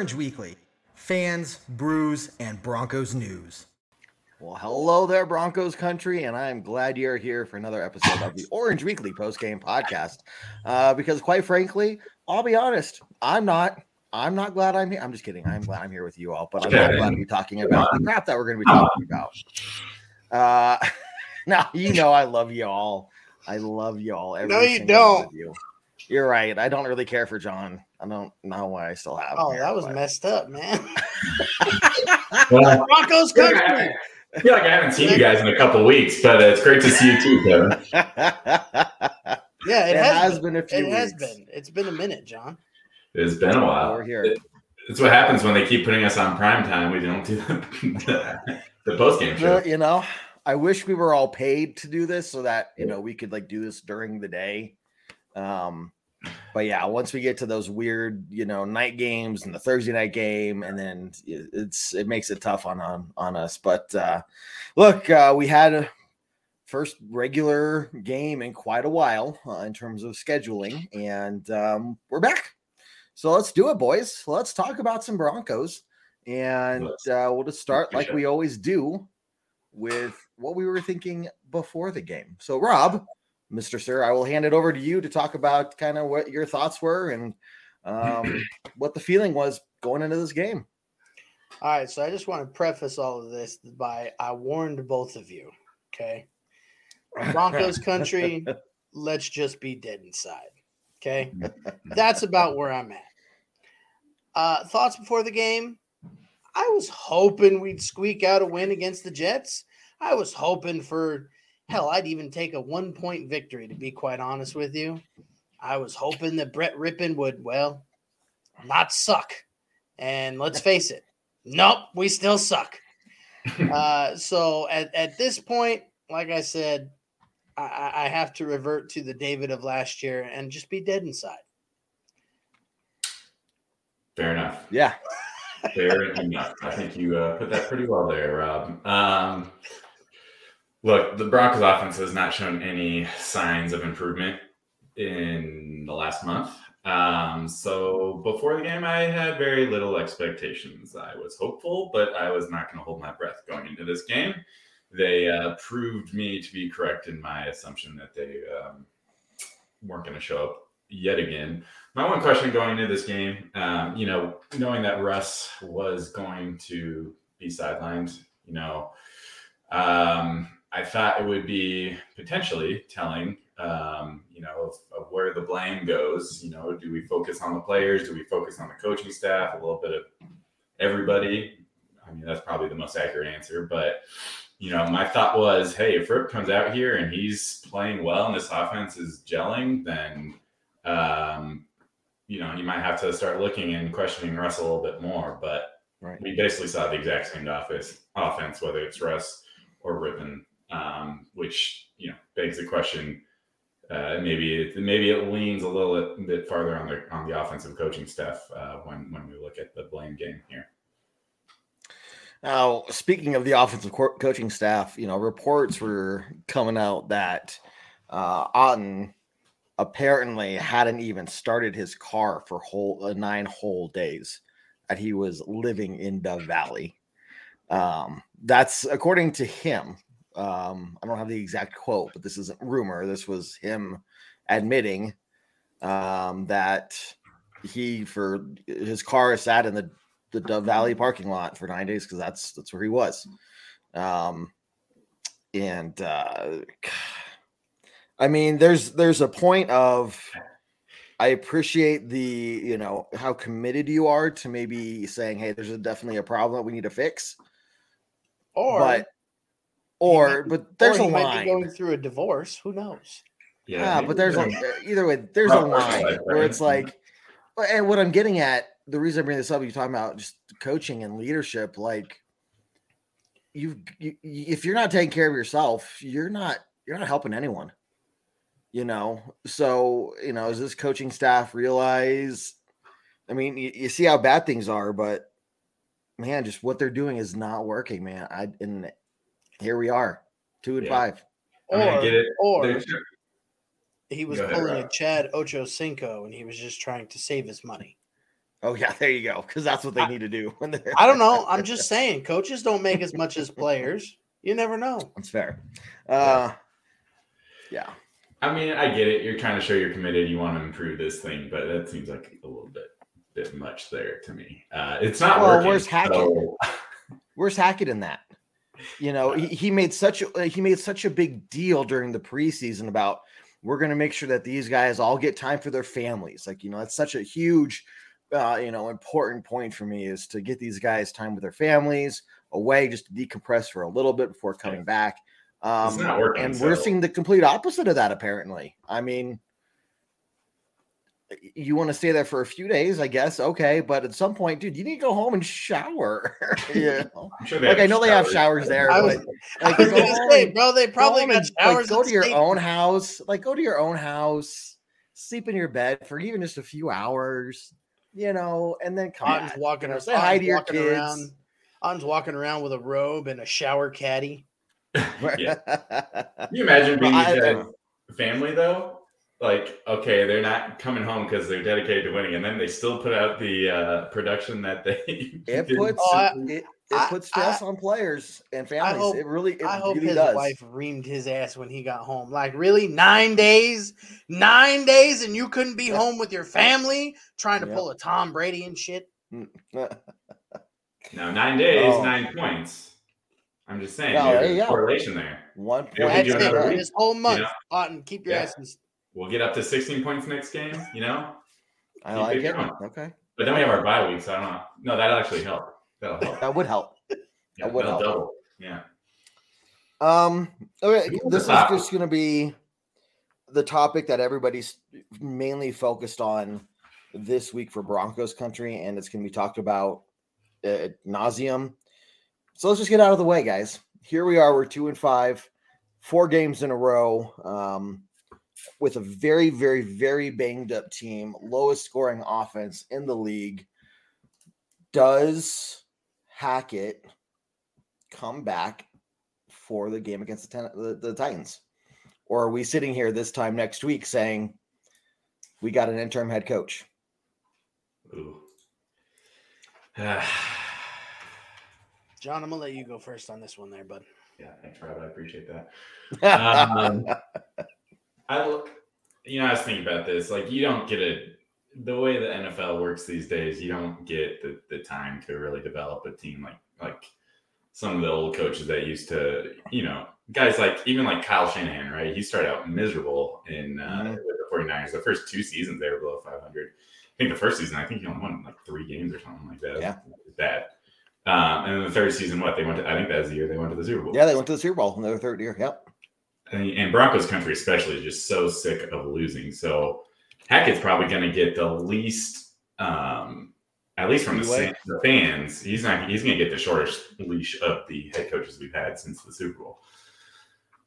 Orange Weekly, fans, brews, and Broncos news. Well, hello there, Broncos country, and I'm glad you're here for another episode of the Orange Weekly postgame podcast. Uh, because, quite frankly, I'll be honest, I'm not. I'm not glad I'm here. I'm just kidding. I'm glad I'm here with you all, but I'm not glad to be talking about the crap that we're going to be talking about. Uh, now you know I love you all. I love you all. Every No, you don't. You. You're right. I don't really care for John. I don't know why I still have. him Oh, here, that was but- messed up, man. Well, Broncos I feel like country. I- I feel like I haven't seen you guys in a couple weeks, but uh, it's great to see you too, Kevin. Yeah, it, It has, has been a few It has been. It's been a minute, John. It's been a while. We're here. It- it's what happens when they keep putting us on prime time. We don't do the, the post game show. Well, you know, I wish we were all paid to do this so that you know we could like do this during the day. Um, but yeah, once we get to those weird, you know, night games and the Thursday night game, and then it's it makes it tough on on, on us. But uh, look, uh, we had a first regular game in quite a while uh, in terms of scheduling, and um, we're back. So let's do it, boys. Let's talk about some Broncos, and uh, we'll just start like we always do with what we were thinking before the game. So, Rob, Mr. Sir, I will hand it over to you to talk about kind of what your thoughts were and um, what the feeling was going into this game. All right, so I just want to preface all of this by I warned both of you. Okay, Broncos country, let's just be dead inside. Okay, that's about where I'm at. Uh, thoughts before the game? I was hoping we'd squeak out a win against the Jets. I was hoping for hell, I'd even take a one point victory, to be quite honest with you. I was hoping that Brett Rypien would, well, not suck. And let's face it, nope, we still suck. uh, so at, at this point, like I said, I- I, I have to revert to the David of last year and just be dead inside. Fair enough. Yeah. Fair enough. I think you uh, put that pretty well there, Rob. Um, look, the Broncos offense has not shown any signs of improvement in the last month. Um, so before the game, I had very little expectations. I was hopeful, but I was not going to hold my breath going into this game. They uh, proved me to be correct in my assumption that they um, weren't going to show up yet again. My one question going into this game, um, you know, knowing that Russ was going to be sidelined, you know, um, I thought it would be potentially telling, um, you know, of, of where the blame goes. You know, do we focus on the players? Do we focus on the coaching staff? A little bit of everybody. I mean, that's probably the most accurate answer. But, you know, my thought was, hey, if Rip comes out here and he's playing well and this offense is gelling, then um, you know, you might have to start looking and questioning Russ a little bit more. But Right. we basically saw the exact same office offense, whether it's Russ or Rypien, um, which you know begs the question. Uh, maybe it, maybe it leans a little bit farther on the on the offensive coaching staff uh, when when we look at the blame game here. Now, speaking of the offensive co- coaching staff, you know, reports were coming out that uh, Outten apparently hadn't even started his car for whole uh, nine whole days that he was living in the valley. Um, that's according to him. Um, I don't have the exact quote, but this isn't rumor. This was him admitting um, that he for his car sat in the the Dove Valley parking lot for nine days because that's that's where he was. Um, and uh, I mean, there's there's a point of I appreciate the you know how committed you are to maybe saying, hey, there's a, definitely a problem that we need to fix, Or but or might but there's or a might line. be going through a divorce. Who knows? Yeah, ah, maybe but there's a, uh, either way, there's a line where it's like, and what I'm getting at, the reason I bring this up, you're talking about just coaching and leadership, like you, you if you're not taking care of yourself, you're not you're not helping anyone. You know, so you know, does this coaching staff realize? I mean, you, you see how bad things are, but man, just what they're doing is not working, man. I and here we are, two and Yeah. five. I I Or- get it. or- He was ahead, pulling a Chad Ocho Cinco, and he was just trying to save his money. Oh yeah, there you go. Because that's what they need to do when they're. I don't know. I'm just saying, coaches don't make as much as players. You never know. That's fair. Uh, yeah. I mean, I get it. You're trying to show you're committed. You want to improve this thing, but that seems like a little bit bit much there to me. Uh, it's not Well, working. where's Hackett? so- Where's Hackett in that? You know, he, he made such a he made such a big deal during the preseason about we're going to make sure that these guys all get time for their families. Like, you know, that's such a huge, uh, you know, important point for me is to get these guys time with their families away, just to decompress for a little bit before coming back. Um, It's not working, and we're seeing the complete opposite of that. Apparently, I mean, you want to stay there for a few days, I guess. Okay, but at some point, dude, you need to go home and shower. yeah, sure like I have know they have showers. showers there. I was, but, I like, was gonna home say, bro, they probably home got and, showers. Like, go and to your steak- own house. Like go to your own house, sleep in your bed for even just a few hours, you know, and then come Outten's back. walking, you know, say hi to your walking kids. around. Outten's walking around with a robe and a shower caddy. Yeah. Can you imagine being Well, I- family though? Like, okay, they're not coming home because they're dedicated to winning, and then they still put out the uh, production that they. It puts Oh, I- it, it I- puts stress on players and families. hope- it really, it I hope really his does. wife reamed his ass when he got home. Like, really? Nine days? Nine days and you couldn't be home with your family trying to Yep. pull a Tom Brady and shit? Now nine days, Oh. nine points. I'm just saying, Yeah, there's there you correlation there. One point. That's it. another for week, This whole month. know? Outten, keep your Yeah. ass in We'll get up to 16 points next game, you know. I Keep like it going. Okay, But then we have our bye week, so I don't know. No, that'll actually help. That'll help. that would help. Yeah, would that'll help. double. Yeah. Um, okay, this is just going to be the topic that everybody's mainly focused on this week for Broncos country, and it's going to be talked about at nauseum. So let's just get out of the way, guys. Here we are. We're two and five, four games in a row, um, with a very, very, very banged up team, lowest scoring offense in the league. Does Hackett come back for the game against the, ten, the, the Titans? Or are we sitting here this time next week saying we got an interim head coach? Ooh. John, I'm gonna let you go first on this one there, bud. yeah, thanks, Rob. I appreciate that. Um, I look, you know, I was thinking about this. Like, you don't get a the way the NFL works these days. You don't get the, the time to really develop a team like like some of the old coaches that used to, you know, guys like even like Kyle Shanahan, right? He started out miserable in uh, Mhm. with the 49ers. The first two seasons they were below 500. I think the first season, I think he only won like three games or something like that. Yeah. Bad. Um, and then the third season, what they went to? I think that was the year they went to the Super Bowl. yeah, they went to the Super Bowl in their third year. Yep. And, Broncos country especially is just so sick of losing. So Hackett's probably going to get the least, um, at least from the, the fans. He's not. He's going to get the shortest leash of the head coaches we've had since the Super Bowl,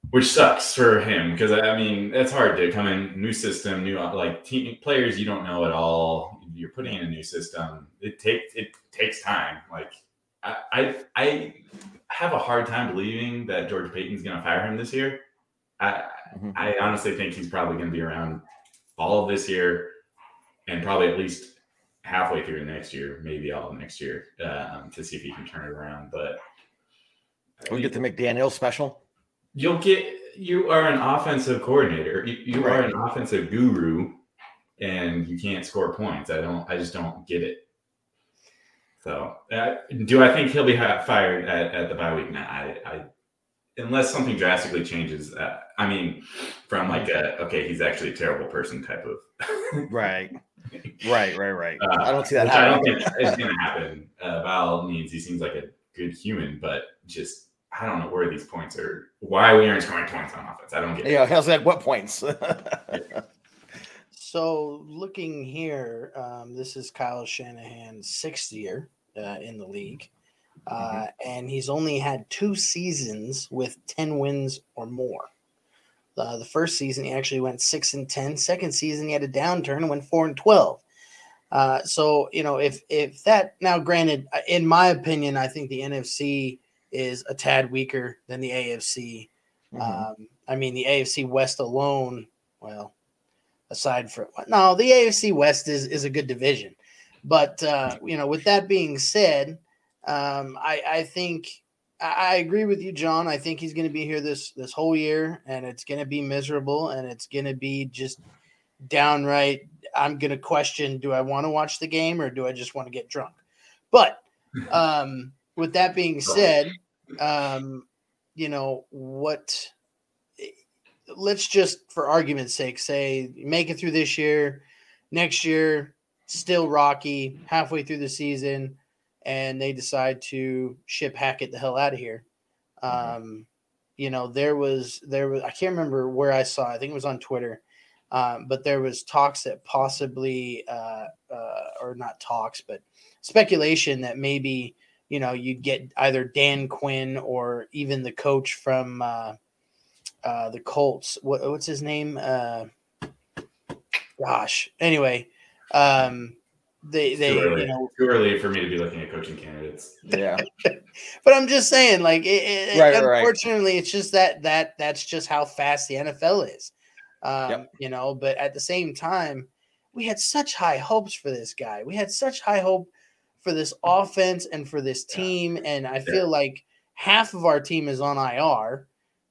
which sucks for him because I mean that's hard to come in new system, new like team players you don't know at all. You're putting in a new system. It takes it takes time. Like I I, I have a hard time believing that George Paton's going to fire him this year. I Mhm. I honestly think he's probably going to be around all of this year and probably at least halfway through next year, maybe all of next year, um, to see if he can turn it around. But We get the McDaniel special. you'll get you are an offensive coordinator. You, you are an offensive guru, and you can't score points. I don't. I just don't get it. So, uh, do I think he'll be fired at, at the bye week? Nah, I, I unless something drastically changes. Uh, I mean, from like a okay, he's actually a terrible person type of right, right, right, right. Uh, I don't see that which I don't happening. think is going to happen. Uh, by all means, he seems like a good human, but just I don't know where these points are. Why we aren't scoring points on offense? I don't get. it. Yeah, I was like, what points? So looking here, um, this is Kyle Shanahan's sixth year uh, in the league, uh, and he's only had two seasons with ten wins or more. Uh, the first season he actually went six and 10. Second season he had a downturn and went four and twelve. Uh, so you know if if that now granted, uh, in my opinion, I think the NFC is a tad weaker than the AFC. Um, I mean the AFC West alone, well, aside from no, the AFC West is is a good division, but uh, you know, with that being said, um, I I think I, I agree with you, John. I think he's going to be here this this whole year, and it's going to be miserable, and it's going to be just downright. I'm going to question: Do I want to watch the game, or do I just want to get drunk? But um, with that being said, um, you know what? let's just for argument's sake say make it through this year next year still rocky halfway through the season and they decide to ship hackett the hell out of here um you know there was there was i can't remember where i saw i think it was on twitter um, but there was talks that possibly uh, uh, or not talks but speculation that maybe you know you'd get either dan quinn or even the coach from uh, uh, the Colts. What, what's his name? Uh, gosh. Anyway, um, they they too early. you know, too early for me to be looking at coaching candidates. Yeah, but I'm just saying, like, it, it, Right, right, right. unfortunately, it's just that that that's just how fast the NFL is. Um, Yep. You know, but at the same time, we had such high hopes for this guy. We had such high hope for this offense and for this team, and I feel like half of our team is on IR.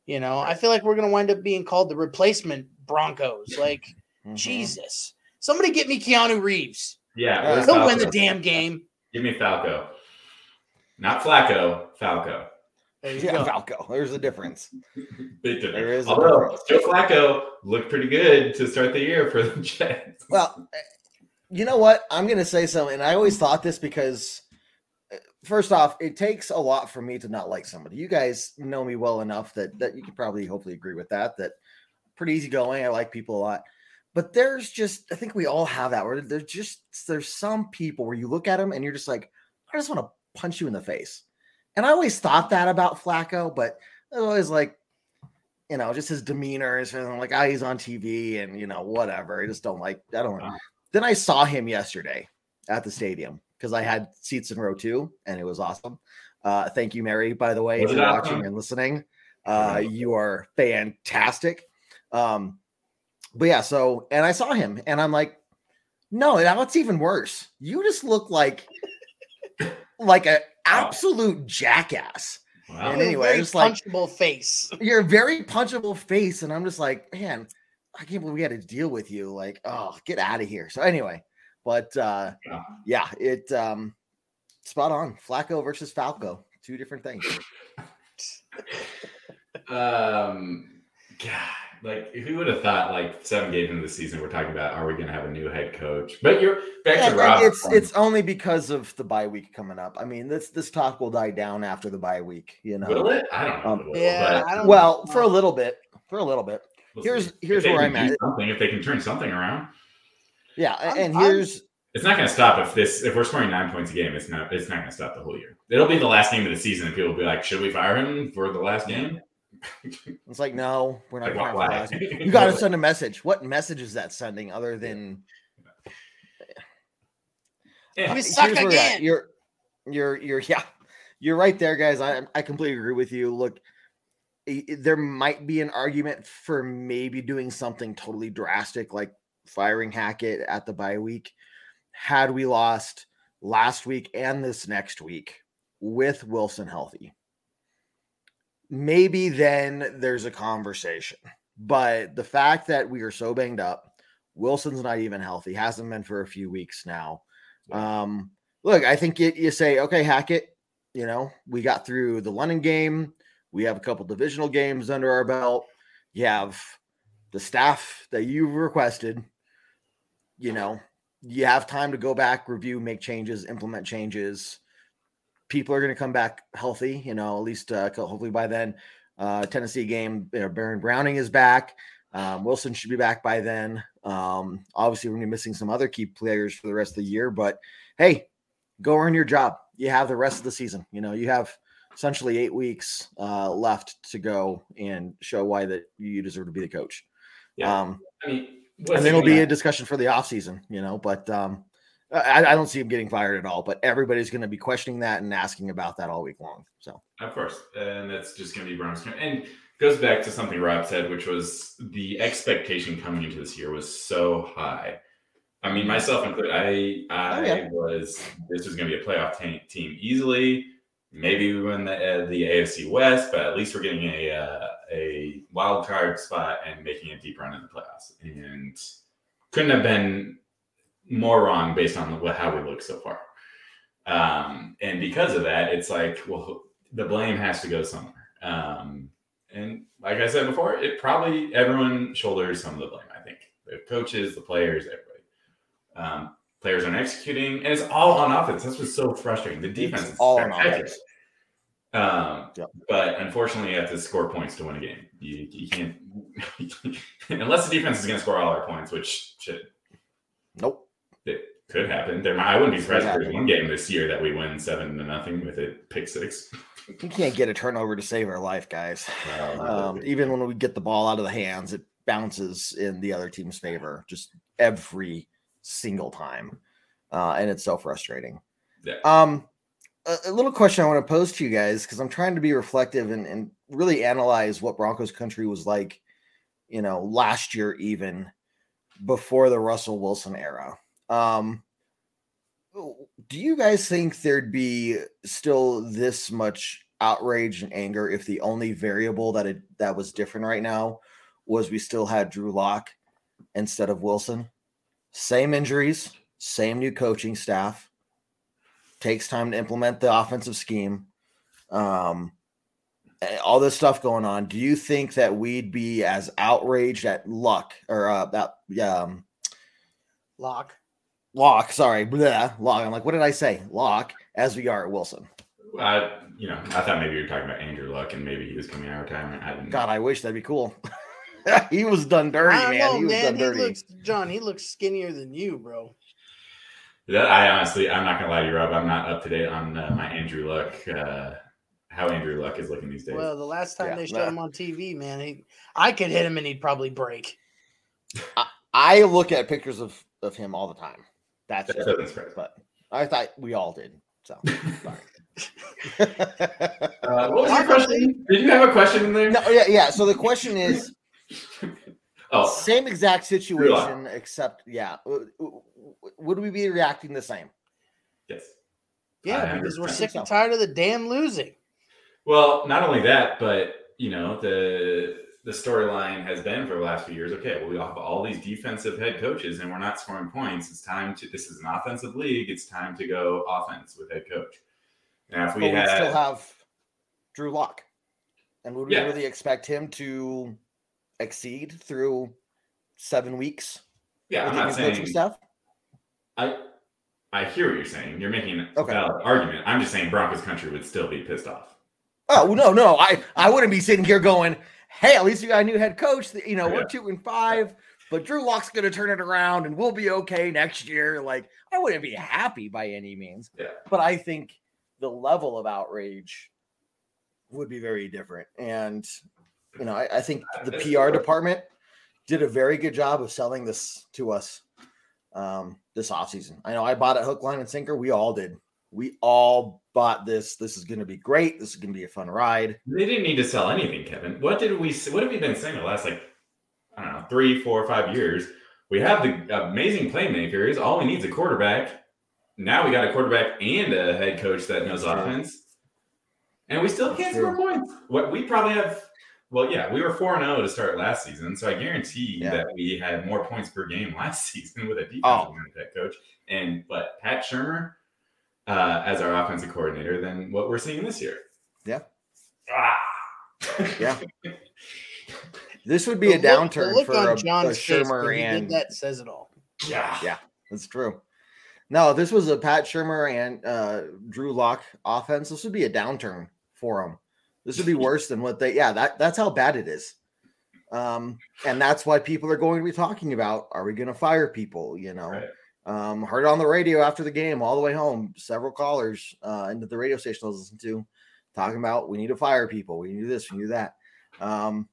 You know, I feel like we're going to wind up being called the replacement Broncos. Like, Mm-hmm. Jesus, somebody get me Keanu Reeves. Yeah, Yeah. where's He'll win the damn game. Give me Falco, not Flacco. Falco. There you yeah, go. Falco. There's a difference. Big difference. There is a Although difference. Joe Flacco looked pretty good to start the year for the Jets. Well, you know what? I'm going to say something. And I always thought this because, eh, first off, it takes a lot for me to not like somebody. You guys know me well enough that that you could probably hopefully agree with that. That pretty easygoing. I like people a lot. But there's just, I think we all have that. Where there's just there's some people where you look at them and you're just like, I just want to punch you in the face. And I always thought that about Flacco, but I was always like, you know, just his demeanor is like, ah, he's on TV and you know, whatever. I just don't like. I don't. Wow. Then I saw him yesterday at the stadium because I had seats in row two and it was awesome. Uh, thank you, Mary, by the way, if you're watching and listening. Uh, you are fantastic. Um, but yeah, so and I saw him and I'm like, no, now it's even worse. You just look like like a absolute jackass. Wow. And You have a anyway, very it's like punchable face. you're a very punchable face, and I'm just like, man, I can't believe we had to deal with you. Like, oh, get out of here. So anyway, but uh Yeah. yeah, it um spot on. Flacco versus Falco, two different things. Um, God, like who would have thought like seven games into the season we're talking about are we going to have a new head coach? But you're back Yeah, to Rob. it's it's only because of the bye week coming up. I mean, this this talk will die down after the bye week, you know. will it? I don't know. Um, will, Yeah, but I don't Well, for a little bit, for a little bit. we'll here's- see. here's where I'm do at. Something if they can turn something around, Yeah, a- I'm- and I'm- here's it's not going to stop if this if we're scoring nine points a game. It's not it's not going to stop the whole year. It'll be the last game of the season, and people will be like, "Should we fire him for the last game?" it's like, no, we're not Like, trying why? You got to send a message. What message is that sending other than Yeah. We suck we're again. You're, you're, you're, yeah, you're right there, guys. I, I completely agree with you. Look, i- i- there might be an argument for maybe doing something totally drastic, like firing Hackett at the bye week. Had we lost last week and this next week with Wilson healthy, maybe then there's a conversation. But the fact that we are so banged up, Wilson's not even healthy, hasn't been for a few weeks now. Um, look, I think you, you say, okay, Hackett, you know, we got through the London game. We have a couple divisional games under our belt. You have the staff that you've requested. You know, you have time to go back, review, make changes, implement changes. People are going to come back healthy, you know, at least uh, hopefully by then. Uh, Tennessee game, you know, Baron Browning is back. Um, Wilson should be back by then. Um, obviously, we're going to be missing some other key players for the rest of the year, but hey, go earn your job. You have the rest of the season. You know, you have essentially eight weeks uh, left to go and show why that you deserve to be the coach. Yeah. Um, I mean, and then it'll be a discussion for the offseason, you know, but um, I, I don't see him getting fired at all, but everybody's going to be questioning that and asking about that all week long. So Of course, and that's just going to be Brown's and goes back to something Rob said, which was the expectation coming into this year was so high. I mean, myself included, I I Oh, yeah. was this was going to be a playoff te- team easily. Maybe we win the uh, the AFC West, but at least we're getting a uh, a wild card spot and making a deep run in the playoffs. And couldn't have been more wrong based on the, how we look so far. Um, and because of that, it's like, well, the blame has to go somewhere. Um, and like I said before, it probably everyone shoulders some of the blame. I think the coaches, the players, everybody. Um, players aren't executing, and it's all on offense. That's what's so frustrating. The defense It's is all on offense. Um, Yep. but unfortunately, you have to score points to win a game. You, you can't unless the defense is going to score all our points, which should nope. It could happen. There, I wouldn't be surprised if there's one game this year that we win seven to nothing with a pick six. We can't get a turnover to save our life, guys. Um, Um, even when we get the ball out of the hands, it bounces in the other team's favor just every single time. Uh, and it's so frustrating. Yeah. Um, a, a little question I want to pose to you guys because I'm trying to be reflective and, and really analyze what Broncos country was like, you know, last year, even before the Russell Wilson era. Um, do you guys think there'd be still this much outrage and anger if the only variable that it, that was different right now was we still had Drew Lock instead of Wilson? Same injuries, same new coaching staff. Takes time to implement the offensive scheme. Um, eh, all this stuff going on. Do you think that we'd be as outraged at Luck or uh, that um, Lock. Lock? Sorry, blah, Lock. I'm like, what did I say? Lock as we are at Wilson. I, you know, I thought maybe you were talking about Andrew Luck and maybe he was coming out of retirement. I didn't. God, I wish that'd be cool. he was done dirty, I don't man. know, he was man. done He dirty. looks, John. He looks skinnier than you, bro. That I honestly, I'm not gonna lie to you, Rob. I'm not up to date on uh, my Andrew Luck, uh, how Andrew Luck is looking these days. Well, the last time Yeah, they showed nah. him on TV, man, he, I could hit him and he'd probably break. I look at pictures of, of him all the time. That's that just, doesn't surprise me. but I thought we all did. So sorry. Uh, what was your question? Did you have a question in there? no, yeah, yeah. So the question is Oh, same exact situation, except yeah. Would we be reacting the same? yes. Yeah, because we're sick and tired of the damn losing. Well, not only that, but you know the the storyline has been for the last few years. Okay, well, we all have all these defensive head coaches, and we're not scoring points. It's time to. This is an offensive league. It's time to go offense with head coach. Now, if we had, still have Drew Lock, and would we Yeah. really expect him to exceed through seven weeks? yeah, I'm not saying staff. I. I hear what you're saying. You're making a Okay. valid argument. I'm just saying Broncos country would still be pissed off. Oh no, no, I I wouldn't be sitting here going, "Hey, at least you got a new head coach. that- You know, Yeah. we're two and five, but Drew Lock's going to turn it around, and we'll be okay next year." Like, I wouldn't be happy by any means, Yeah. but I think the level of outrage would be very different. And you know, I, I think the PR department did a very good job of selling this to us um, this offseason. I know I bought it hook, line, and sinker. We all did. We all bought this. This is going to be great. This is going to be a fun ride. They didn't need to sell anything, Kevin. What did we? What have we been saying the last like I don't know three, four, five years? We have the amazing playmakers. All we need is a quarterback. Now we got a quarterback and a head coach that knows That's true. offense, and we still can't score points. What we probably have Well, yeah, we were 4 0 to start last season. So I guarantee Yeah. that we had more points per game last season with a oh. defensive Oh. head coach. And but Pat Shurmur uh, as our offensive coordinator than what we're seeing this year. Yeah. Ah. Yeah. This would be a The look- downturn the look for on a, a John's face Shurmur when and that says it all. yeah. Yeah, that's true. No, this was a Pat Shurmur and uh, Drew Lock offense. This would be a downturn for them. This would be worse than what they. Yeah, that that's how bad it is. Um, and that's why people are going to be talking about: Are we going to fire people? You know, Right. Um, heard on the radio after the game, all the way home. Several callers uh, into the radio station I was listening to talking about we need to fire people. We need this. We need that. Um,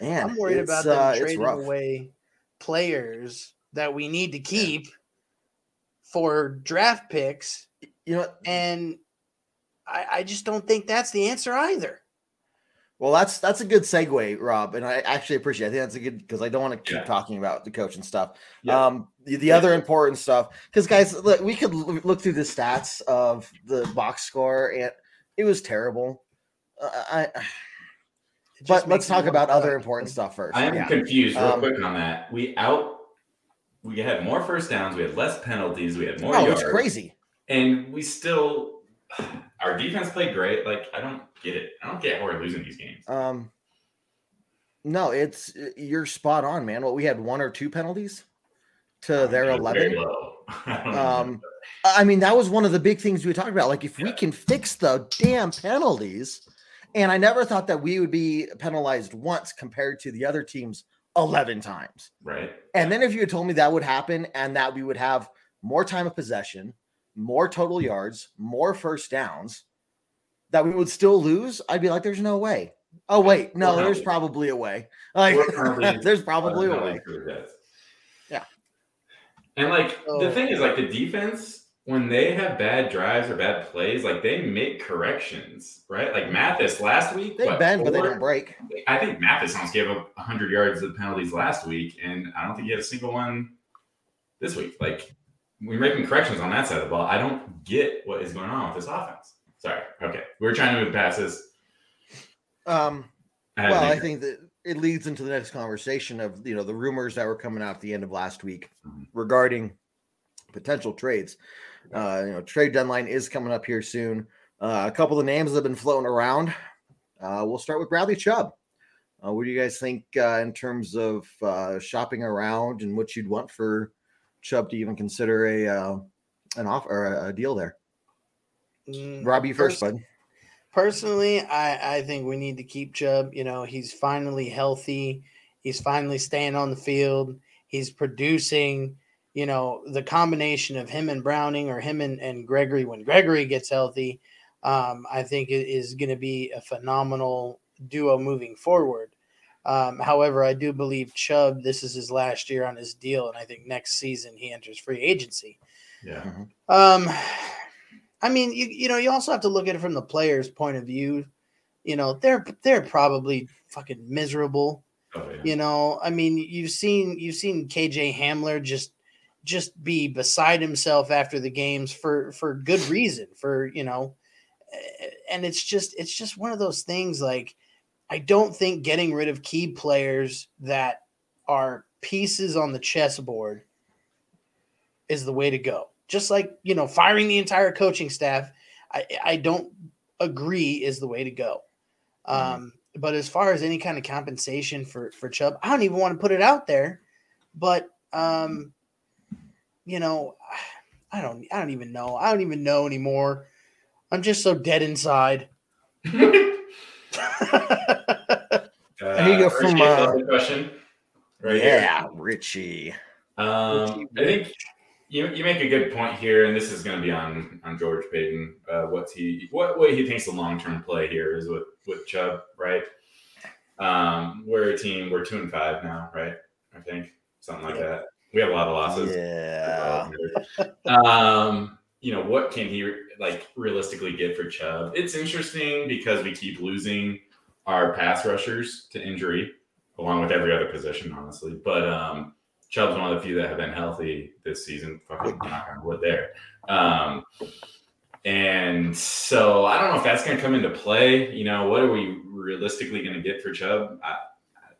and I'm worried about them uh, trading away players that we need to keep for draft picks, You know, and I, I just don't think that's the answer either. Well, that's that's a good segue, Rob, and I actually appreciate. It. I think that's a good because I don't want to keep Yeah. talking about the coach and stuff. Yeah. Um, the, the other important stuff, because guys, look, we could l- look through the stats of the box score, and it was terrible. Uh, I, but let's talk wanna about other cry. important stuff first. I am Yeah. confused real Um, quick on that. We out we had more first downs, we had less penalties, we had more Oh, yards. it's crazy. And we still our defense played great. Like I don't get it. I don't get how we're losing these games. Um, no, it's you're spot on, man. What we had one or two penalties to their was very eleven. low. I don't know. Um, I mean, that was one of the big things we talked about. Like, if we can fix the damn penalties, and I never thought that we would be penalized once compared to the other teams 11 times. right. And then if you had told me that would happen and that we would have more time of possession, more total yards, more first downs, that we would still lose, I'd be like, there's no way. Oh, wait, no, More there's probably a way. Like, More there's probably a way. penalties for the Jets. Yeah. And like Oh. the thing is, like the defense, when they have bad drives or bad plays, like they make corrections, right? Like Mathis last week, They what, bend, but they don't break. I think Mathis almost gave up 100 yards of penalties last week, and I don't think he had a single one this week. Like we're making corrections on that side of the ball. I don't get what is going on with this offense. Sorry. Okay, we are trying to move passes. Um, I well, I think that it leads into the next conversation of you know the rumors that were coming out at the end of last week Mhm. regarding potential trades. Uh, you know, trade deadline is coming up here soon. Uh, a couple of names that have been floating around. Uh, we'll start with Bradley Chubb. Uh, what do you guys think uh, in terms of uh, shopping around and what you'd want for Chubb to even consider a uh, an offer or a, deal there? Mm, Rob, you first, Pers- bud. Personally, I, I think we need to keep Chubb. You know, he's finally healthy. He's finally staying on the field. He's producing. You know, the combination of him and Browning or him and, and Gregory when Gregory gets healthy, um, I think it is going to be a phenomenal duo moving forward. Um, however, I do believe Chubb, this is his last year on his deal, and I think next season he enters free agency. yeah. Um, I mean, you you know, you also have to look at it from the player's point of view. You know, they're they're probably fucking miserable. Oh, yeah. You know, I mean, you've seen you've seen KJ Hamler just just be beside himself after the games for for good reason. For you know, eh, and it's just it's just one of those things. Like, I don't think getting rid of key players that are pieces on the chessboard is the way to go. Just like you know, firing the entire coaching staff, I I don't agree is the way to go. Um, but as far as any kind of compensation for for Chubb, I don't even want to put it out there. But um, you know, I don't I don't even know. I don't even know anymore. I'm just so dead inside. Uh, Here you go from, another uh, question. Right here. yeah, Richie. Um, I think you you make a good point here, and this is going to be on on George Paton. Uh, what's he what what he thinks the long term play here is with with Chubb, right? Um, we're a team. We're two and five now, right? I think something like that. We have a lot of losses. Yeah. Um, you know, what can he like realistically get for Chubb? It's interesting because we keep losing our pass rushers to injury, along with every other position, honestly. But um, Chubb's one of the few that have been healthy this season. Fucking knock on wood there. Um, And so I don't know if that's going to come into play. You know, what are we realistically going to get for Chubb? I,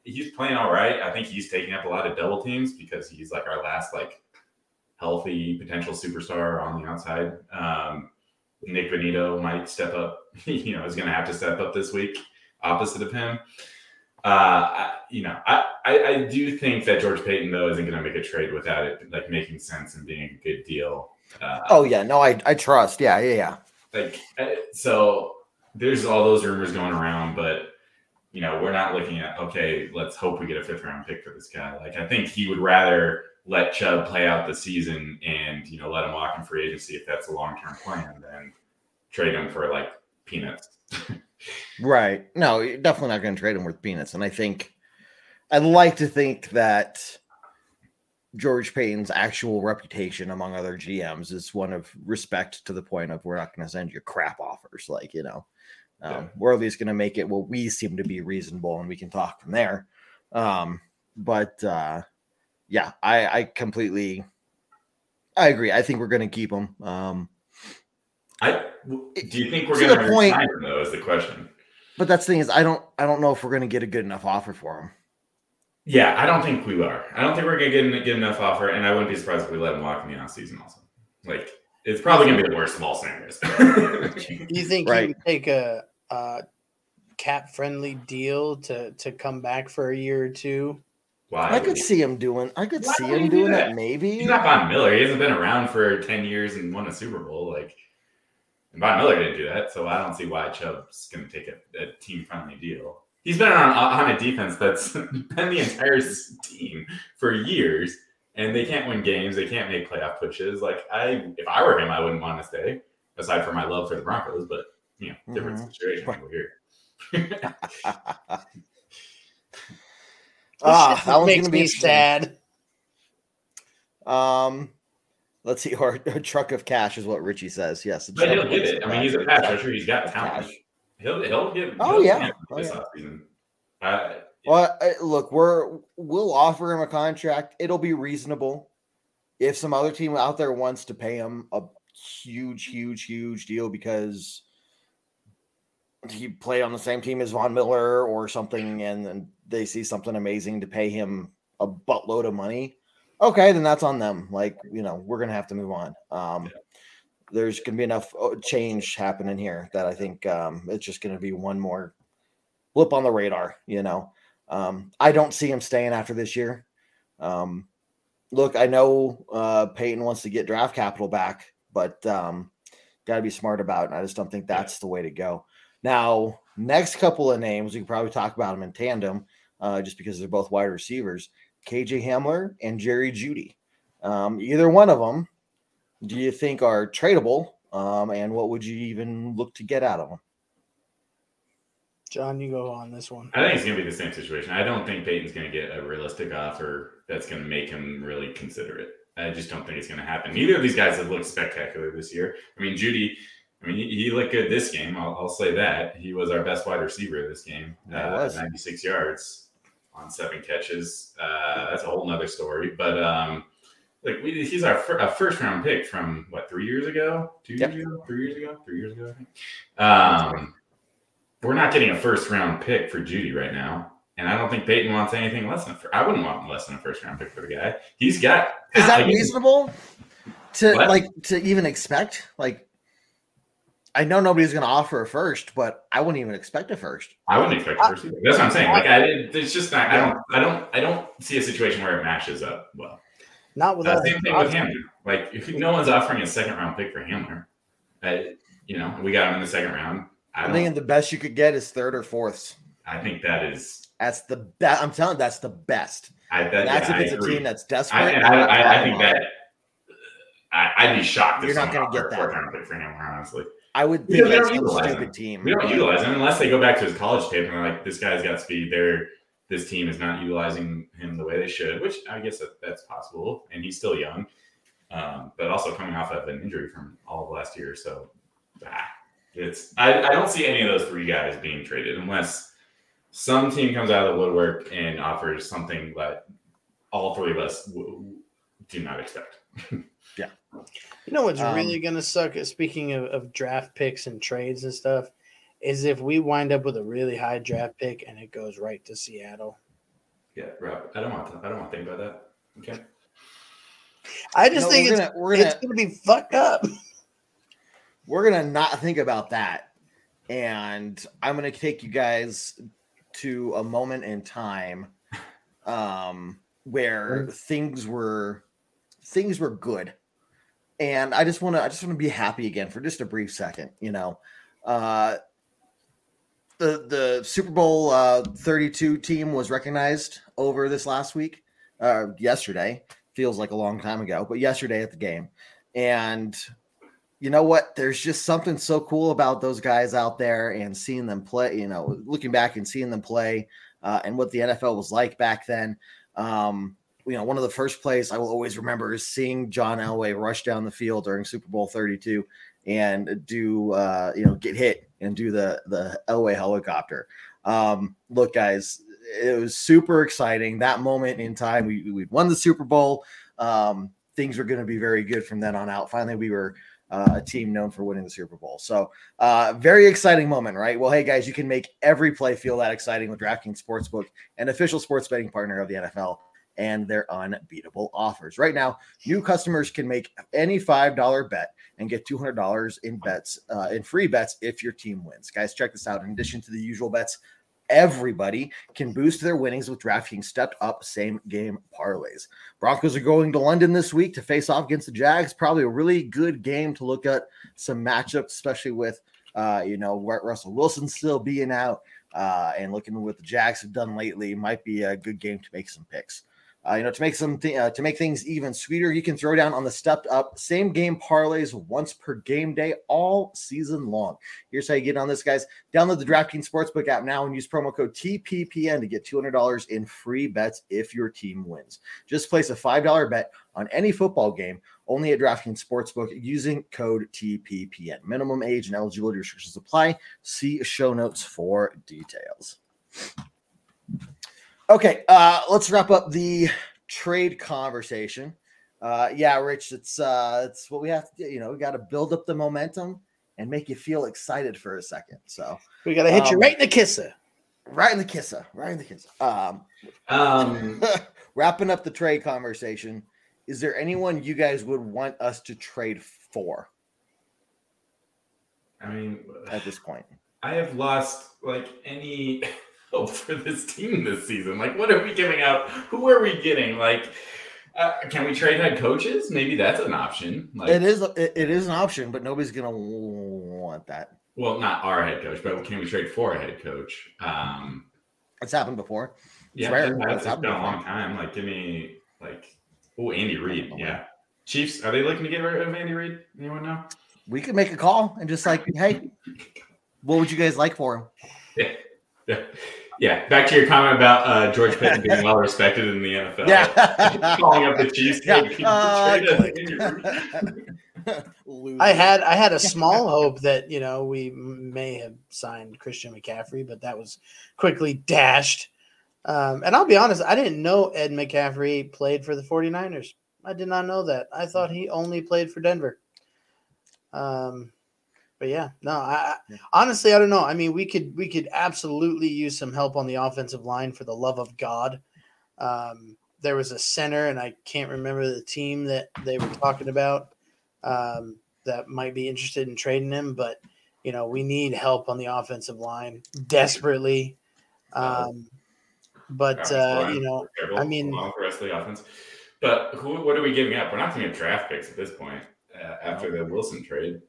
he's playing all right. I think he's taking up a lot of double teams because he's like our last like healthy potential superstar on the outside. Um, Nik Bonitto might step up. you know, is going to have to step up this week, opposite of him. Uh, I, you know, I, I, I do think that George Paton though isn't going to make a trade without it like making sense and being a good deal. Uh, oh yeah, no, I I trust. Yeah, yeah, yeah. Like uh, so, there's all those rumors going around, but you know, we're not looking at okay, let's hope we get a fifth round pick for this guy. Like I think he would rather let Chubb play out the season and you know let him walk in free agency if that's a long term plan then trade him for like peanuts. right. No, you're definitely not going to trade him with peanuts. And I think I'd like to think that George Paton's actual reputation among other GMs is one of respect to the point of we're not going to send you crap offers. Like, you know, um, yeah. we're at least going to make it what we seem to be reasonable and we can talk from there. Um, but uh, yeah, I, I completely, I agree. I think we're going to keep him. Um, I do you think we're going to point him though? Is the question. But that's the thing is, I don't, I don't know if we're going to get a good enough offer for him. Yeah, I don't think we are. I don't think we're going to get, get enough offer, and I wouldn't be surprised if we let him walk in the off season. Also, like it's probably going to be the worst of all scenarios. do you think right. he would take a, a cap friendly deal to to come back for a year or two? Why? I could see him doing. I could Why see him do doing that? that. Maybe he's not Von Miller. He hasn't been around for ten years and won a Super Bowl. Like and Von Miller didn't do that, so I don't see why Chubb's going to take a, a team friendly deal. He's been on, on a defense that's been the entire team for years, and they can't win games. They can't make playoff pushes. Like I, if I were him, I wouldn't want to stay. Aside from my love for the Broncos, but you know, different mm-hmm. situation over here. ah, that makes me sad. Um, Let's see, or a truck of cash is what Richie says. Yes, but he'll get it. I mean, he's a pass rusher. He's got talent. Cash. He'll he'll get. Oh he'll yeah. Oh, yeah. Uh, well, look, we're we'll offer him a contract. It'll be reasonable. If some other team out there wants to pay him a huge, huge, huge deal because he play on the same team as Von Miller or something, and, and they see something amazing to pay him a buttload of money, okay, then that's on them. Like, you know, we're gonna have to move on. Um, yeah. There's gonna be enough uh, change happening here that I think um, it's just gonna be one more blip on the radar. You know, um, I don't see him staying after this year. Um, look, I know uh, Paton wants to get draft capital back, but um, got to be smart about it. I just don't think that's the way to go. Now, next couple of names, we can probably talk about them in tandem, uh, just because they're both wide receivers. KJ Hamler and Jerry Jeudy. Um, either one of them, do you think are tradable? Um, and what would you even look to get out of them? John, you go on this one. I think it's going to be the same situation. I don't think Paton's going to get a realistic offer that's going to make him really consider it. I just don't think it's going to happen. Neither of these guys have looked spectacular this year. I mean, Jeudy, I mean, he, he looked good this game. I'll, I'll, say that. He was our best wide receiver this game, uh, 96 yards on seven catches. Uh, that's a whole nother story. But um, like we, he's our fir- a first round pick from what three years ago, two yep. years ago, three years ago, three years ago. I think. Um, we're not getting a first round pick for Jeudy right now. And I don't think Paton wants anything less than. I wouldn't want less than a first round pick for the guy. He's got. Is that reasonable to what? like to even expect? Like I know nobody's going to offer a first, but I wouldn't even expect a first. I wouldn't expect a first either. That's what I'm saying. Like, I, it's just not. I don't. I don't. I don't see a situation where it matches up well. Not with uh, same thing with Hamler. Like, if no one's offering a second round pick for Hamler, uh, you know, we got him in the second round. I, I think the best you could get is third or fourth. I think that is. That's the best. I'm telling you, that's the best. I, that, that's yeah, if it's a team that's desperate. I, I, I think that. I, would be shocked. You're not going to get that. Pick for Hamler, honestly. I would think that's a stupid him. team. We don't utilize him unless they go back to his college tape and they're like, this guy's got speed. They're this team is not utilizing him the way they should, which I guess that, that's possible. And he's still young, um, but also coming off of an injury from all of last year. So ah, it's I, I don't see any of those three guys being traded unless some team comes out of the woodwork and offers something that all three of us w- do not expect. yeah. You know what's Um, really going to suck? Speaking of, of draft picks and trades and stuff, is if we wind up with a really high draft pick and it goes right to Seattle. Yeah, Rob. I don't want to. I don't want to think about that. Okay. I just No, think we're it's, gonna- we're gonna- going to be fucked up. we're gonna not think about that and i'm gonna take you guys to a moment in time um where things were things were good and i just want to i just want to be happy again for just a brief second you know uh the the super bowl uh 32 team was recognized over this last week uh yesterday feels like a long time ago but yesterday at the game and you know what? There's just something so cool about those guys out there and seeing them play. You know, looking back and seeing them play, uh, and what the NFL was like back then. Um, you know, one of the first plays I will always remember is seeing John Elway rush down the field during Super Bowl 32 and do uh, you know get hit and do the the Elway helicopter. Um, look, guys, it was super exciting that moment in time. We we won the Super Bowl. Um, things were going to be very good from then on out. Finally, we were uh, a team known for winning the Super Bowl. So, uh, very exciting moment, right? Well, hey guys, you can make every play feel that exciting with DraftKings Sportsbook, an official sports betting partner of the NFL, and their unbeatable offers. Right now, new customers can make any five dollar bet and get two hundred dollars in bets, uh, in free bets if your team wins. Guys, check this out. In addition to the usual bets. Everybody can boost their winnings with DraftKings stepped up same game parlays. Broncos are going to London this week to face off against the Jags. Probably a really good game to look at some matchups, especially with uh, you know Russell Wilson still being out uh, and looking at what the Jags have done lately. Might be a good game to make some picks. Uh, you know, to make some th- uh, to make things even sweeter, you can throw down on the stepped up same game parlays once per game day all season long. Here's how you get on this, guys. Download the DraftKings Sportsbook app now and use promo code TPPN to get $200 in free bets if your team wins. Just place a $5 bet on any football game only at DraftKings Sportsbook using code TPPN. Minimum age and eligibility restrictions apply. See show notes for details. Okay, uh, let's wrap up the trade conversation. Uh, yeah, Rich, it's uh, it's what we have to do. You know, we got to build up the momentum and make you feel excited for a second. So We got to hit you Um, right in the kisser. right in the kisser, right in the kisser. Um, Um, wrapping up the trade conversation. Is there anyone you guys would want us to trade for I mean, at this point? I have lost like any hope for this team this season. Like, what are we giving up? Who are we getting? Like, uh, can we trade head coaches? Maybe that's an option. Like, it is it, it is an option, but nobody's gonna want that. well, not our head coach, but can we trade for a head coach? Um, It's happened before. yeah, rare, it's it's it's happened been a long time. Like, give me like, oh, Andy Reid. Yeah, Chiefs. Are they looking to get rid of Andy Reid? Anyone know? We could make a call and just like, hey, what would you guys like for him? Yeah. Yeah. Yeah. Back to your comment about uh, George Paton being well respected in the NFL. Yeah. Calling up the Chiefs. Yeah. Hey, can you Uh, trade us click. Andy Reid? Loser. I had I had a small hope that you know we may have signed Christian McCaffrey, but that was quickly dashed. Um, and I'll be honest, I didn't know Ed McCaffrey played for the 49ers. I did not know that. I thought he only played for Denver. Um, but yeah, no, I, I honestly I don't know. I mean, we could we could absolutely use some help on the offensive line for the love of God. Um, there was a center, and I can't remember the team that they were talking about um, that might be interested in trading him, but you know we need help on the offensive line desperately. Um, but uh, you know, I mean- the rest of the offense. But who? What are we giving up? We're not going to get draft picks at this point uh, after the Wilson trade.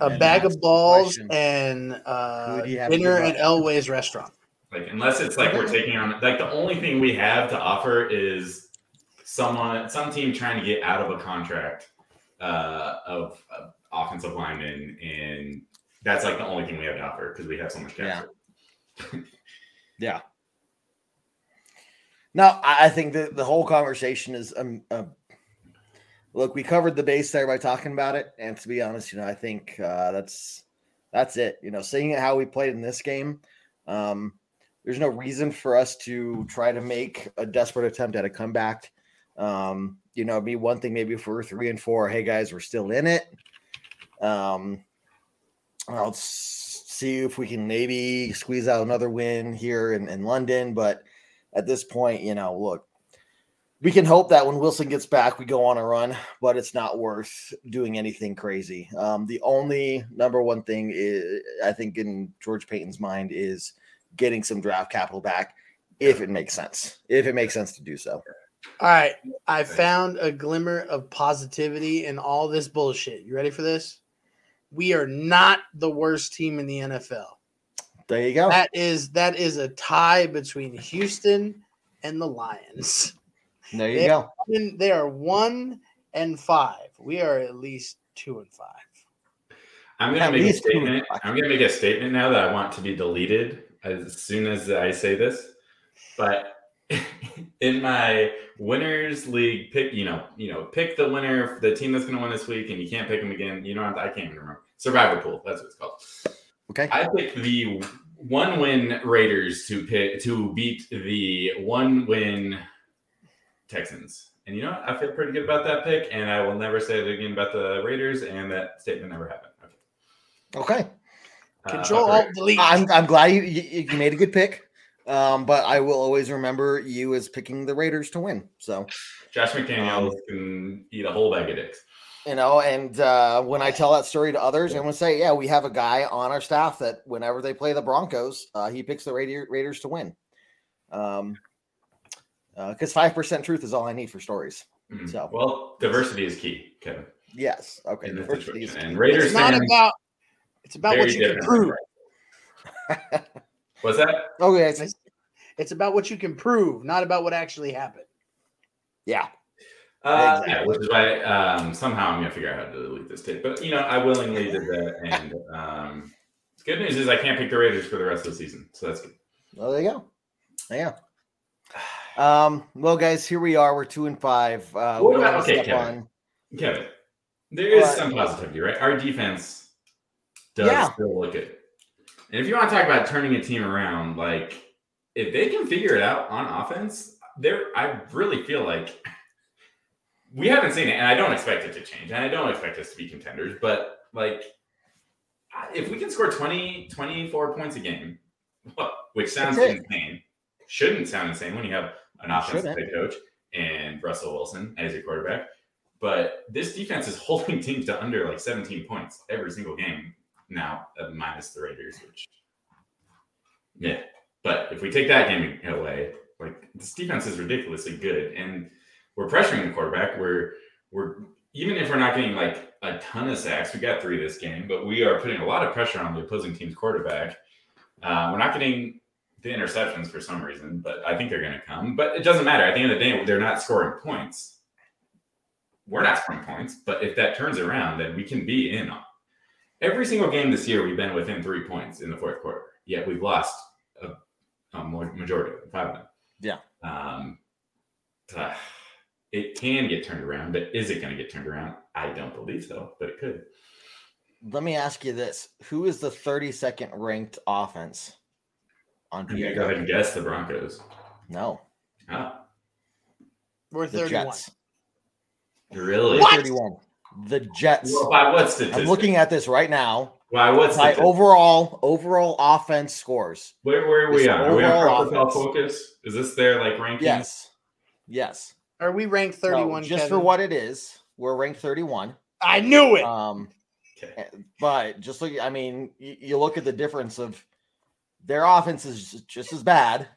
A And, bag of balls and uh, Who do you have to dinner at? Elway's restaurant. Like unless it's like we're taking on like the only thing we have to offer is someone some team trying to get out of a contract uh, of, of offensive lineman and that's like the only thing we have to offer because we have so much cap. Yeah. Yeah. No, I I think that the whole conversation is um, uh, look. We covered the base there by talking about it, and to be honest, you know, I think uh, that's that's it. You know, seeing how we played in this game, um, there's no reason for us to try to make a desperate attempt at a comeback. Um, you know, be one thing maybe if we're three and four. Hey guys, we're still in it. Um, I'll see if we can maybe squeeze out another win here in, in London. But at this point, you know, look, we can hope that when Wilson gets back, we go on a run, but it's not worth doing anything crazy. Um, the only number one thing is, I think, in George Paton's mind is getting some draft capital back if it makes sense. If it makes sense to do so. All right, I found a glimmer of positivity in all this bullshit. You ready for this? We are not the worst team in the NFL. There you go. That is that is a tie between Houston and the Lions. There you They go. are one- They are one and five. We are at least two and five. I'm gonna make a least two and statement. I'm gonna make a statement now that I want to be deleted as soon as I say this. But in my winners league pick, you know, you know, pick the winner, the team that's gonna win this week, and you can't pick them again. You know, I can't even remember. Survivor pool. That's what it's called. Okay. I picked the one win Raiders to pick to beat the one win Texans. And you know what? I feel pretty good about that pick, and I will never say it again about the Raiders, and that statement never happened. Okay. Okay. Uh, Control okay. Alt Delete. I'm, I'm glad you, you, you made a good pick. Um, but I will always remember you as picking the Raiders to win. So, Josh McDaniels Um, can eat a whole bag of dicks. you know, and uh, when I tell that story to others, I'm going to say, yeah, we have a guy on our staff that whenever they play the Broncos, uh, he picks the Raider, Raiders to win. Um, because five percent truth is all I need for stories. Mhm. So- well, diversity is key, Kevin. Yes, okay. Diversity is key. And Raiders It's not about it's about what you can prove. What's that? Okay, it's- It's, it's about what you can prove, not about what actually happened. yeah. Uh, Exactly. yeah, which is why um, somehow I'm gonna figure out how to delete this tape. But you know, I willingly did that, and um, good news is I can't pick the Raiders for the rest of the season, so that's good. Well, there you go. Yeah. Um, well, guys, here we are. We're two and five. Uh, What about- okay, Kevin. on- Kevin, there is What? some positivity, right? Our defense does Yeah. still look good. And if you want to talk about turning a team around, like if they can figure it out on offense, there I really feel like we haven't seen it, and I don't expect it to change, and I don't expect us to be contenders, but like if we can score 20, 24 points a game, which sounds insane, shouldn't sound insane when you have an offensive Shouldn't. head coach and Russell Wilson as your quarterback. But this defense is holding teams to under like 17 points every single game now, uh, minus the Raiders, which, yeah. But if we take that game away, like this defense is ridiculously good, and we're pressuring the quarterback. We're we're even if we're not getting like a ton of sacks, we got three this game, but we are putting a lot of pressure on the opposing team's quarterback. Uh, we're not getting the interceptions for some reason, but I think they're going to come. But it doesn't matter. At the end of the day, they're not scoring points. We're not scoring points, but if that turns around, then we can be in. Every single game this year, we've been within three points in the fourth quarter. Yet we've lost a, a majority of them, five of them. Yeah. Um, uh, it can get turned around, but is it going to get turned around? I don't believe so, but it could. Let me ask you this: Who is the 32nd ranked offense on I'm going to go ahead and guess the Broncos. No, Ah, We're the 31. Jets. really? What? 31. The Jets. Well, by what statistic? I'm looking at this right now. By what By statistic? overall overall offense scores. Where, where are we This on? Are we on overall offense. Focus? Is this their like ranking? Yes. Yes. Are we ranked No, 31? just for what it is, we're ranked 31. I knew it. Um, Okay. but just look, I mean, you, you look at the difference of their offense is just as bad,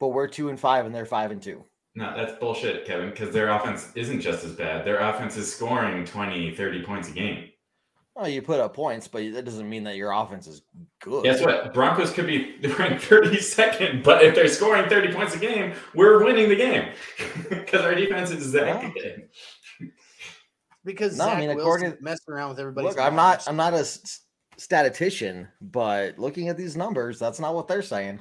but we're two and five and they're five and two. No, that's bullshit, Kevin, because their offense isn't just as bad. Their offense is scoring 20, 30 points a game. Well, you put up points, but that doesn't mean that your offense is good. Guess what? Broncos could be ranked 32nd, but if they're scoring 30 points a game, we're winning the game because our defense is that Yeah. good. because no, I Zach mean, Wilson according- messing around with everybody. Look, I'm not, I'm not a s- statistician, but looking at these numbers, that's not what they're saying.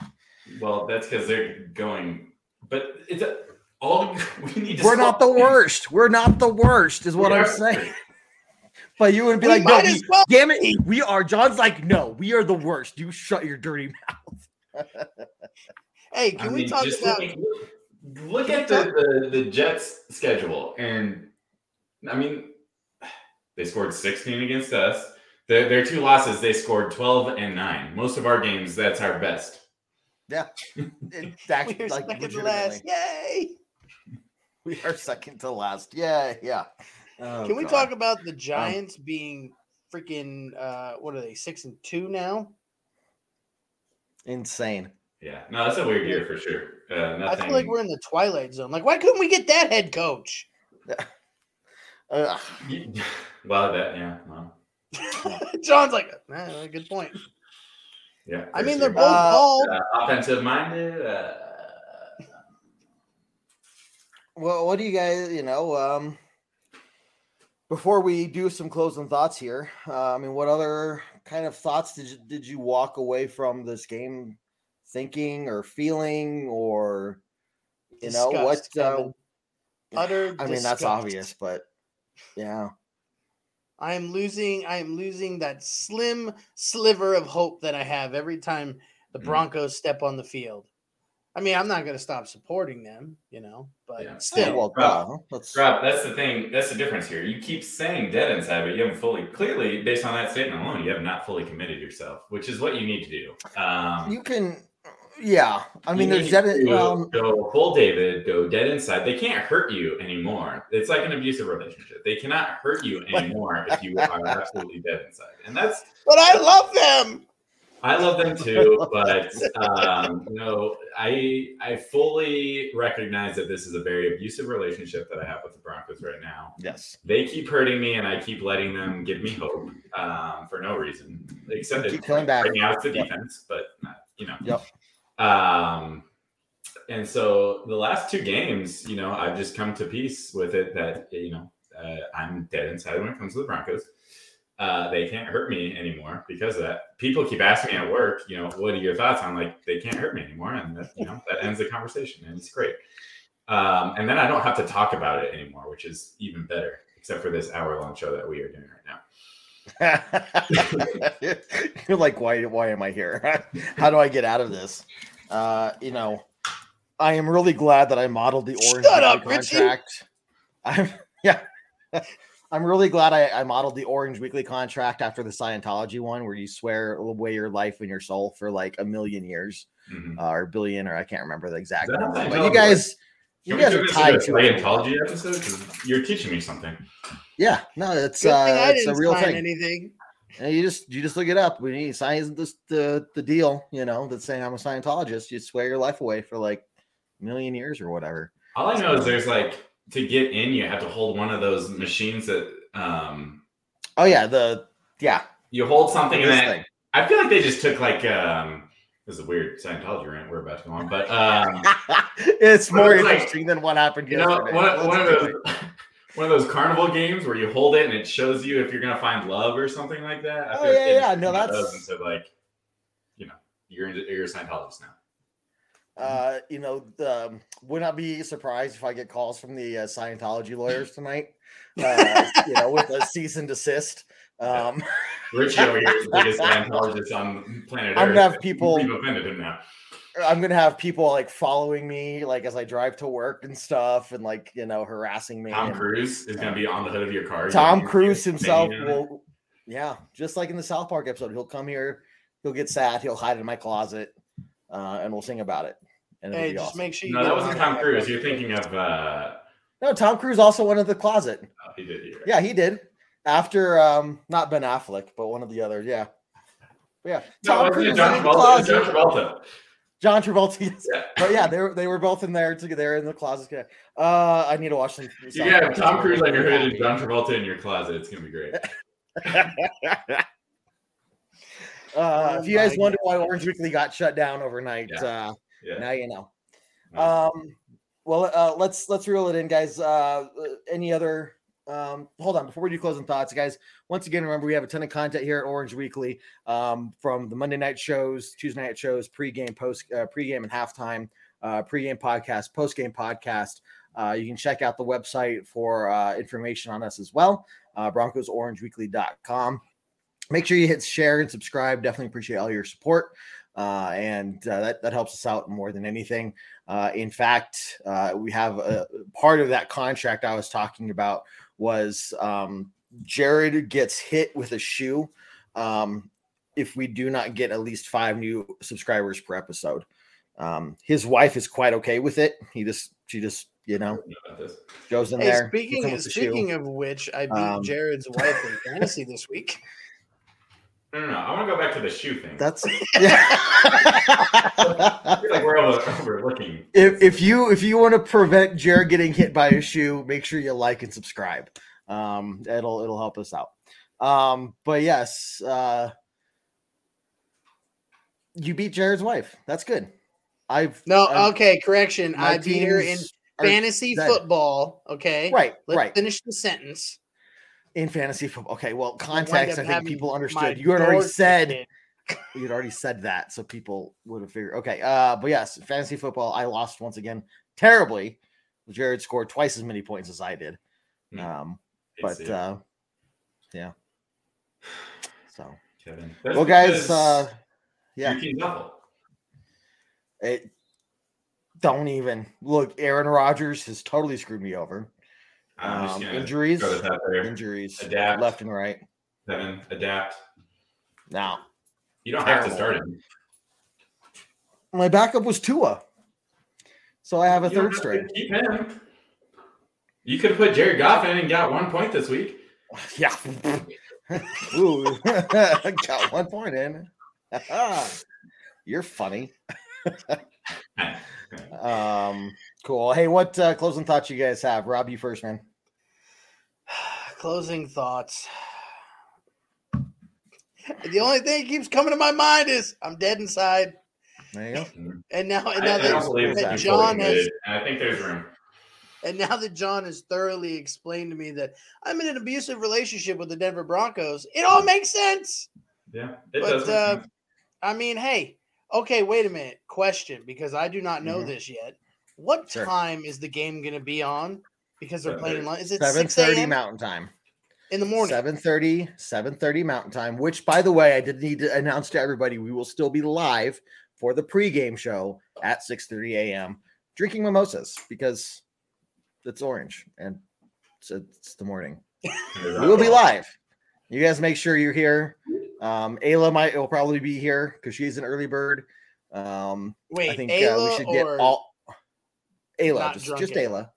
Well, that's because they're going, but it's a, all we need to We're not the score- worst. We're not the worst, is what We I'm saying. But you would be We like, no, we, well damn it, we are. John's like, no, we are the worst. You shut your dirty mouth. Hey, I can we mean, talk just about? look- look at the, the the Jets schedule, and I mean, they scored 16 against us. Their, their two losses, they scored 12 and nine. Most of our games, that's our best. Yeah, it's actually We're like second to legitimately. last. Yay! We are second to last. Yeah, yeah. Oh, Can we God. talk about the Giants being freaking uh what are they, six and two now? Insane. Yeah, no, that's a weird year for sure. Uh, I feel like we're in the twilight zone. Like, why couldn't we get that head coach? Ugh. well, that yeah, well, John's like, "Eh, good point. yeah. I mean, sure. they're both Uh, bald. uh, offensive minded. Uh, Well, what do you guys, you know, um, before we do some closing thoughts here, uh, I mean, what other kind of thoughts did you, did you walk away from this game thinking or feeling or, you know, what, uh, Utter I mean, that's obvious, but yeah. I am losing. I am losing that slim sliver of hope that I have every time the Mm. Broncos step on the field. I mean, I'm not going to stop supporting them, you know, but Yeah. still, well, Rob, duh, let's, Rob, that's the thing. That's the difference here. You keep saying dead inside, but you haven't fully, clearly, based on that statement alone, you have not fully committed yourself, which is what you need to do. Um, you can, yeah. I mean, you there's need that, to um, go full David, go dead inside. They can't hurt you anymore. It's like an abusive relationship. They cannot hurt you anymore if you are absolutely dead inside. And that's but I love them. I love them too, but um, you know, I I fully recognize that this is a very abusive relationship that I have with the Broncos right now. yes. They keep hurting me, and I keep letting them give me hope um, for no reason, except Keep coming back. right now it's the Yep. defense, but uh, you know. Yep. Um, and so the last two games, you know, I've just come to peace with it that you know uh, I'm dead inside when it comes to the Broncos. Uh, they can't hurt me anymore because of that. People keep asking me at work, you know, what are your thoughts? I'm like, they can't hurt me anymore, and that, you know that ends the conversation, and it's great. Um, and then I don't have to talk about it anymore, which is even better, except for this hour long show that we are doing right now. You're like, why? Why am I here? How do I get out of this? Uh, you know, I am really glad that I modeled the orange Shut Weekly up, Richie. contract. I'm yeah. I'm really glad I, I modeled the Orange Weekly contract after the Scientology one, where you swear away your life and your soul for like a million years, Mhm. uh, or billion, or I can't remember the exact number. But you guys, you Can we guys are tied to. Scientology episode? 'Cause You're teaching me something. Yeah, no, it's Good uh, I it's a didn't real thing. anything. And you just you just look it up. When you sign this the the deal, you know, that's saying I'm a Scientologist, you swear your life away for like a million years or whatever. All I know is there's like to get in, you have to hold one of those machines that um Oh yeah, the yeah. you hold something and then. I feel like they just took like um this is a weird Scientology rant we're about to go on, but um it's But more it's like- interesting than what happened you know yesterday. one, one of those it. one of those carnival games where you hold it and it shows you if you're gonna find love or something like that. I Oh, feel like yeah, yeah, no, that's- and said like, you know, you're into, you're a Scientologist now. Uh, you know, um, would not be surprised if I get calls from the uh, Scientology lawyers tonight. Uh, you know, with a cease and desist. Um, Richie over here is the biggest Scientologist on planet Earth. I'm gonna have people- We've offended him now. I'm gonna have people like following me, like as I drive to work and stuff, and like you know harassing me. Tom and- Cruise is going to be on the hood of your car. Tom You're- Cruise himself banging on it. will, yeah, just like in the South Park episode, he'll come here, he'll get sad, he'll hide in my closet, uh, and we'll sing about it. And Hey, just awesome. make sure you No, that wasn't Tom that Cruise. You're thinking of. uh No, Tom Cruise also went in the closet. oh, He did. You're right. Yeah, he did. After um, not Ben Affleck, but one of the others. Yeah, But yeah. No, Tom wasn't Cruise it John in the Travolta. closet. John Travolta. John Travolta. yes. Yeah. But yeah, they were they were both in there together. They're in the closet. Uh, I need to watch them. You got Tom Cruise on your hood and John Travolta in your closet. It's going to be great. Uh, Oh if you guys my wonder why Orange Weekly got shut down overnight, Yeah. uh, Yeah. now you know. Nice. Um, well, uh, let's let's reel it in, guys. Uh, any other? Um, hold on before we do closing thoughts, guys. Once again, remember we have a ton of content here at Orange Weekly, um, from the Monday night shows, Tuesday night shows, pregame, post, uh, pregame, and halftime, uh, pregame podcast, postgame podcast. Uh, you can check out the website for uh, information on us as well, uh, BroncosOrangeWeekly.com. Make sure you hit share and subscribe. Definitely appreciate all your support. uh, and uh, that that helps us out more than anything. Uh, in fact, uh, we have a part of that contract I was talking about was um, Jared gets hit with a shoe um, if we do not get at least five new subscribers per episode. Um, his wife is quite okay with it. He just she just you know goes in Hey, there. hits speaking the speaking of which, I beat Um, Jared's wife in fantasy this week. No, no, no. I want to go back to the shoe thing. That's I feel like we're over, overlooking. if if you if you want to prevent Jared getting hit by a shoe, make sure you like and subscribe. Um, it'll it'll help us out. Um, but yes, uh, you beat Jared's wife. That's good. I've No, I've- okay, correction. my I beat her in fantasy dead. football. Okay, Right, Let's right. finish the sentence. In fantasy football. Okay, well, context. I think people understood. You had already said kicked you'd already said that, so people would have figured. Okay, uh, but yes, fantasy football. I lost once again terribly. Jared scored twice as many points as I did. Hmm. Um, Hate but uh, yeah. So Kevin. well, guys, uh, yeah, Your team's awful. it don't even look. Aaron Rodgers has totally screwed me over. Um, injuries, throw this out there. injuries, Adapt. left and right. Kevin, adapt. Now, You don't have to start him. my backup was Tua, so I have a You third string. Keep him. You could have put Jared Goff in and got one point this week. Yeah. Ooh, got one point in. You're funny. um, cool. Hey, what uh, closing thoughts you guys have? Rob, you first, man. Closing thoughts. The only thing that keeps coming to my mind is I'm dead inside. There you go. And now, and now I that, believe that that John has, I think there's room. and now that John has thoroughly explained to me that I'm in an abusive relationship with the Denver Broncos, it all makes sense. Yeah, it But does. uh, I mean, hey, okay, wait a minute. Question, because I do not know Mhm. this yet. What Sure. time is the game going to be on? Because they're playing in London. Is it Seven six thirty Mountain Time. in the morning? 7:30, 7:30 Mountain Time. Which, by the way, I did need to announce to everybody we will still be live for the pregame show at 6:30 a.m. Drinking mimosas because it's orange and it's, it's the morning. we will be live. You guys make sure you're here. Um, Ayla might will probably be here because she's an early bird. Um, I Wait, think uh, we should get or all Ayla, just, just Ayla? Ayla.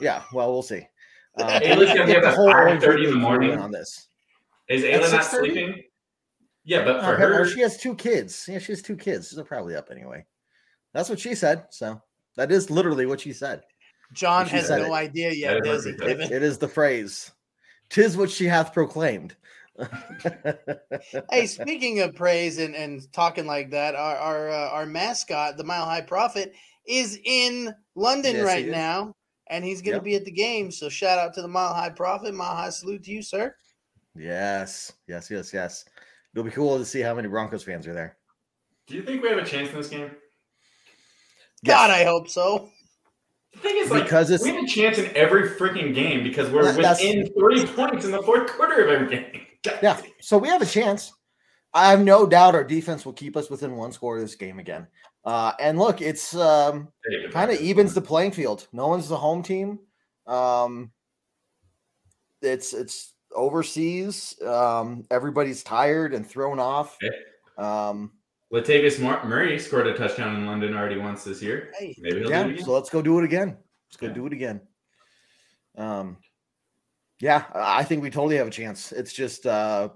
Yeah, well, we'll see. Uh, Ayla's gonna be get up at whole Orange 5:30 in the morning. on this. Is Ayla not sleeping? Yeah, but for Uh, her, she has two kids. Yeah, she has two kids. They're probably up anyway. That's what she said. So that is literally what she said. John She has said no it. idea yet, does he, what she said. Kevin? It is the phrase. Tis what she hath proclaimed. Hey, speaking of praise and, and talking like that, our our, uh, our mascot, the Mile High Prophet, is in London Yes, right now, and he's going to Yep. be at the game. So shout out to the Mile High Prophet. Mile High salute to you, sir. yes, yes, yes, yes. It'll be cool to see how many Broncos fans are there. do you think we have a chance in this game? God, Yes. I hope so. The thing is, like, Because it's- we have a chance in every freaking game because we're That- that's- within three points in the fourth quarter of every game. God Yeah, so we have a chance. I have no doubt our defense will keep us within one score of this game again. Uh, and look, it's um, There you go. kind of evens the playing field. No one's the home team. Um, it's it's overseas. Um, everybody's tired and thrown off. Um, Latavius Murray scored a touchdown in London already once this year. Hey, Maybe he'll do it yeah, again. so let's go do it again. Let's go Yeah. do it again. Um, yeah, I I think we totally have a chance. It's just uh,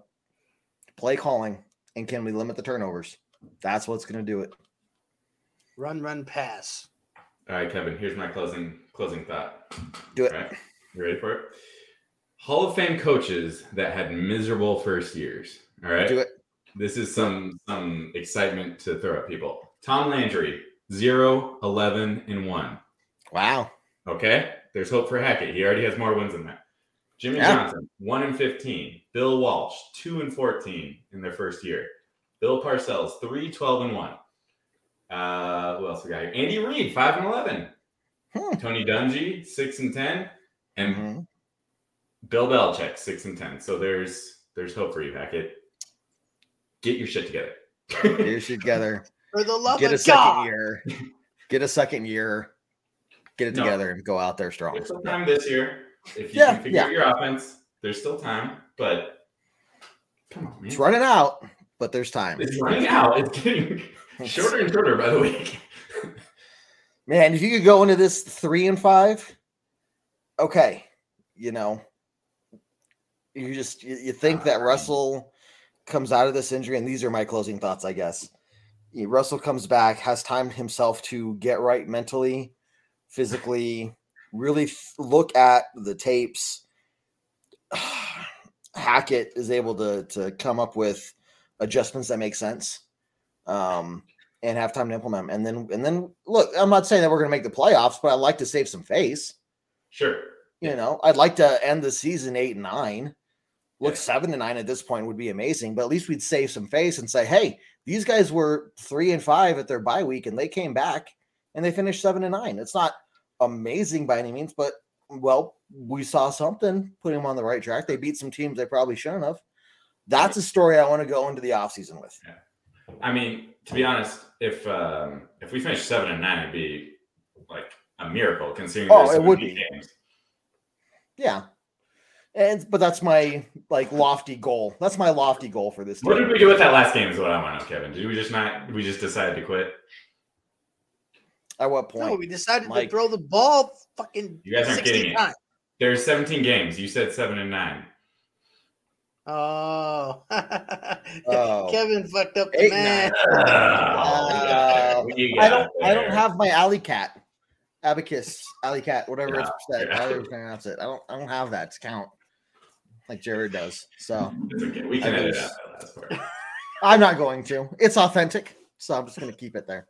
play calling and can we limit the turnovers? That's what's going to do it. run, run, pass. All right, Kevin. Here's my closing closing thought. Do it. All right, you ready for it? Hall of Fame coaches that had miserable first years. All right, Do it. This is some some excitement to throw at people. Tom Landry, 0, 11, and 1. Wow. Okay. There's hope for Hackett. He already has more wins than that. Jimmy Yeah. Johnson, 1 and 15. Bill Walsh, 2 and 14 in their first year. Bill Parcells, 3, 12, and 1. Uh, who else we got here? Andy Reid, 5 and 11. Hmm. Tony Dungy, 6 and 10. And Mhm. Bill Belichick, 6 and 10. So there's there's hope for you, Hackett. Get your shit together. Get your shit together. For the love get a of second year, get a second year, get it No. together, and go out there strong. There's still time this year. If you Yeah, can figure yeah. out your offense, there's still time. But come on, man. It's running out, but there's time. It's running out. It's getting shorter and shorter by the week. Man, if you could go into this three and five, okay, you know, you just you, you think that ah, Russell comes out of this injury, and these are my closing thoughts, I guess. Russell comes back, has time himself to get right mentally, physically, really f- look at the tapes. Hackett is able to to come up with adjustments that make sense. Um, and have time to implement 'em. And then and then look, I'm not saying that we're going to make the playoffs, but I'd like to save some face. Sure. You know, I'd like to end the season eight and nine. Look, seven and nine at this point would be amazing, but at least we'd save some face and say, hey, these guys were three and five at their bye week and they came back and they finished seven and nine. It's not amazing by any means, but well, we saw something, put them on the right track. They beat some teams they probably shouldn't have. That's a story I want to go into the offseason with. I mean, to be honest, if um, if we finish seven and nine, it'd be like a miracle considering. Oh, it would be. Games. Yeah. And but that's my like lofty goal. That's my lofty goal for this What team. did we do with that last game? Is what I want to know, Kevin. Did we just not? We just decided to quit. At what point? No, we decided Mike? to throw the ball fucking You guys aren't 60 getting it. times. There's 17 games. You said seven and nine. Oh. Oh. Kevin fucked up the man. Uh, What do you I don't. I don't have my alley cat, abacus, alley cat, whatever it's said. yeah. However you pronounce it. I don't. I don't have that to count like Jared does. So It's okay. We can edit out that last part. I'm not going to. It's authentic, so I'm just going to keep it there.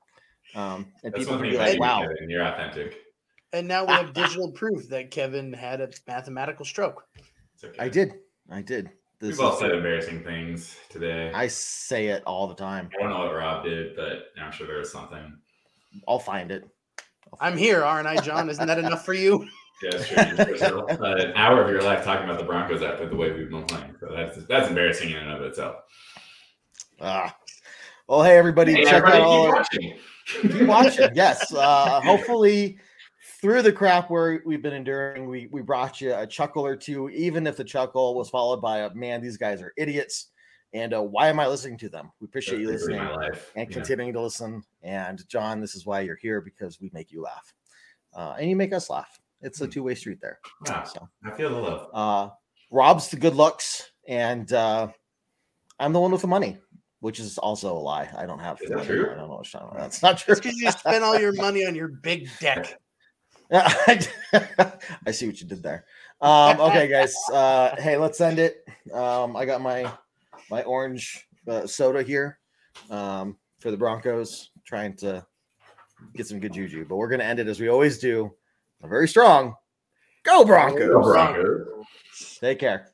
Um, and That's people can be like, you, "Wow, Kevin. You're authentic. And now we have digital proof that Kevin had a mathematical stroke. Okay. I did. I did." This We've all is- said embarrassing things today. I I say it all the time. I don't know what Rob did, but I'm sure there was something. I'll find it. I'm here, aren't I, John? Isn't that enough for you? Yeah, sure. You uh, an hour of your life talking about the Broncos after the way we've been playing. So that's that's embarrassing in and of itself. Ah. Well, hey everybody, Hey, check everybody, out all keep watching. keep watching. Yes. Uh, hopefully, through the crap where we've been enduring, we we brought you a chuckle or two, even if the chuckle was followed by a man, these guys are idiots. And uh, why am I listening to them? We appreciate you listening and Yeah. continuing to listen. And John, this is why you're here because we make you laugh, uh, and you make us laugh. It's a two way street there. Wow. So, I feel the love. uh, Rob's the good looks, and uh, I'm the one with the money, which is also a lie. I don't have. Is that true? I don't know. What's talking about. That's not true. It's because you spent all your money on your big deck. I see what you did there. Um, okay, guys. Uh, hey, let's end it. Um, I got my my orange uh, soda here um, for the Broncos, trying to get some good juju. But we're gonna end it as we always do. Very strong. Go Broncos! Go Broncos. Take care.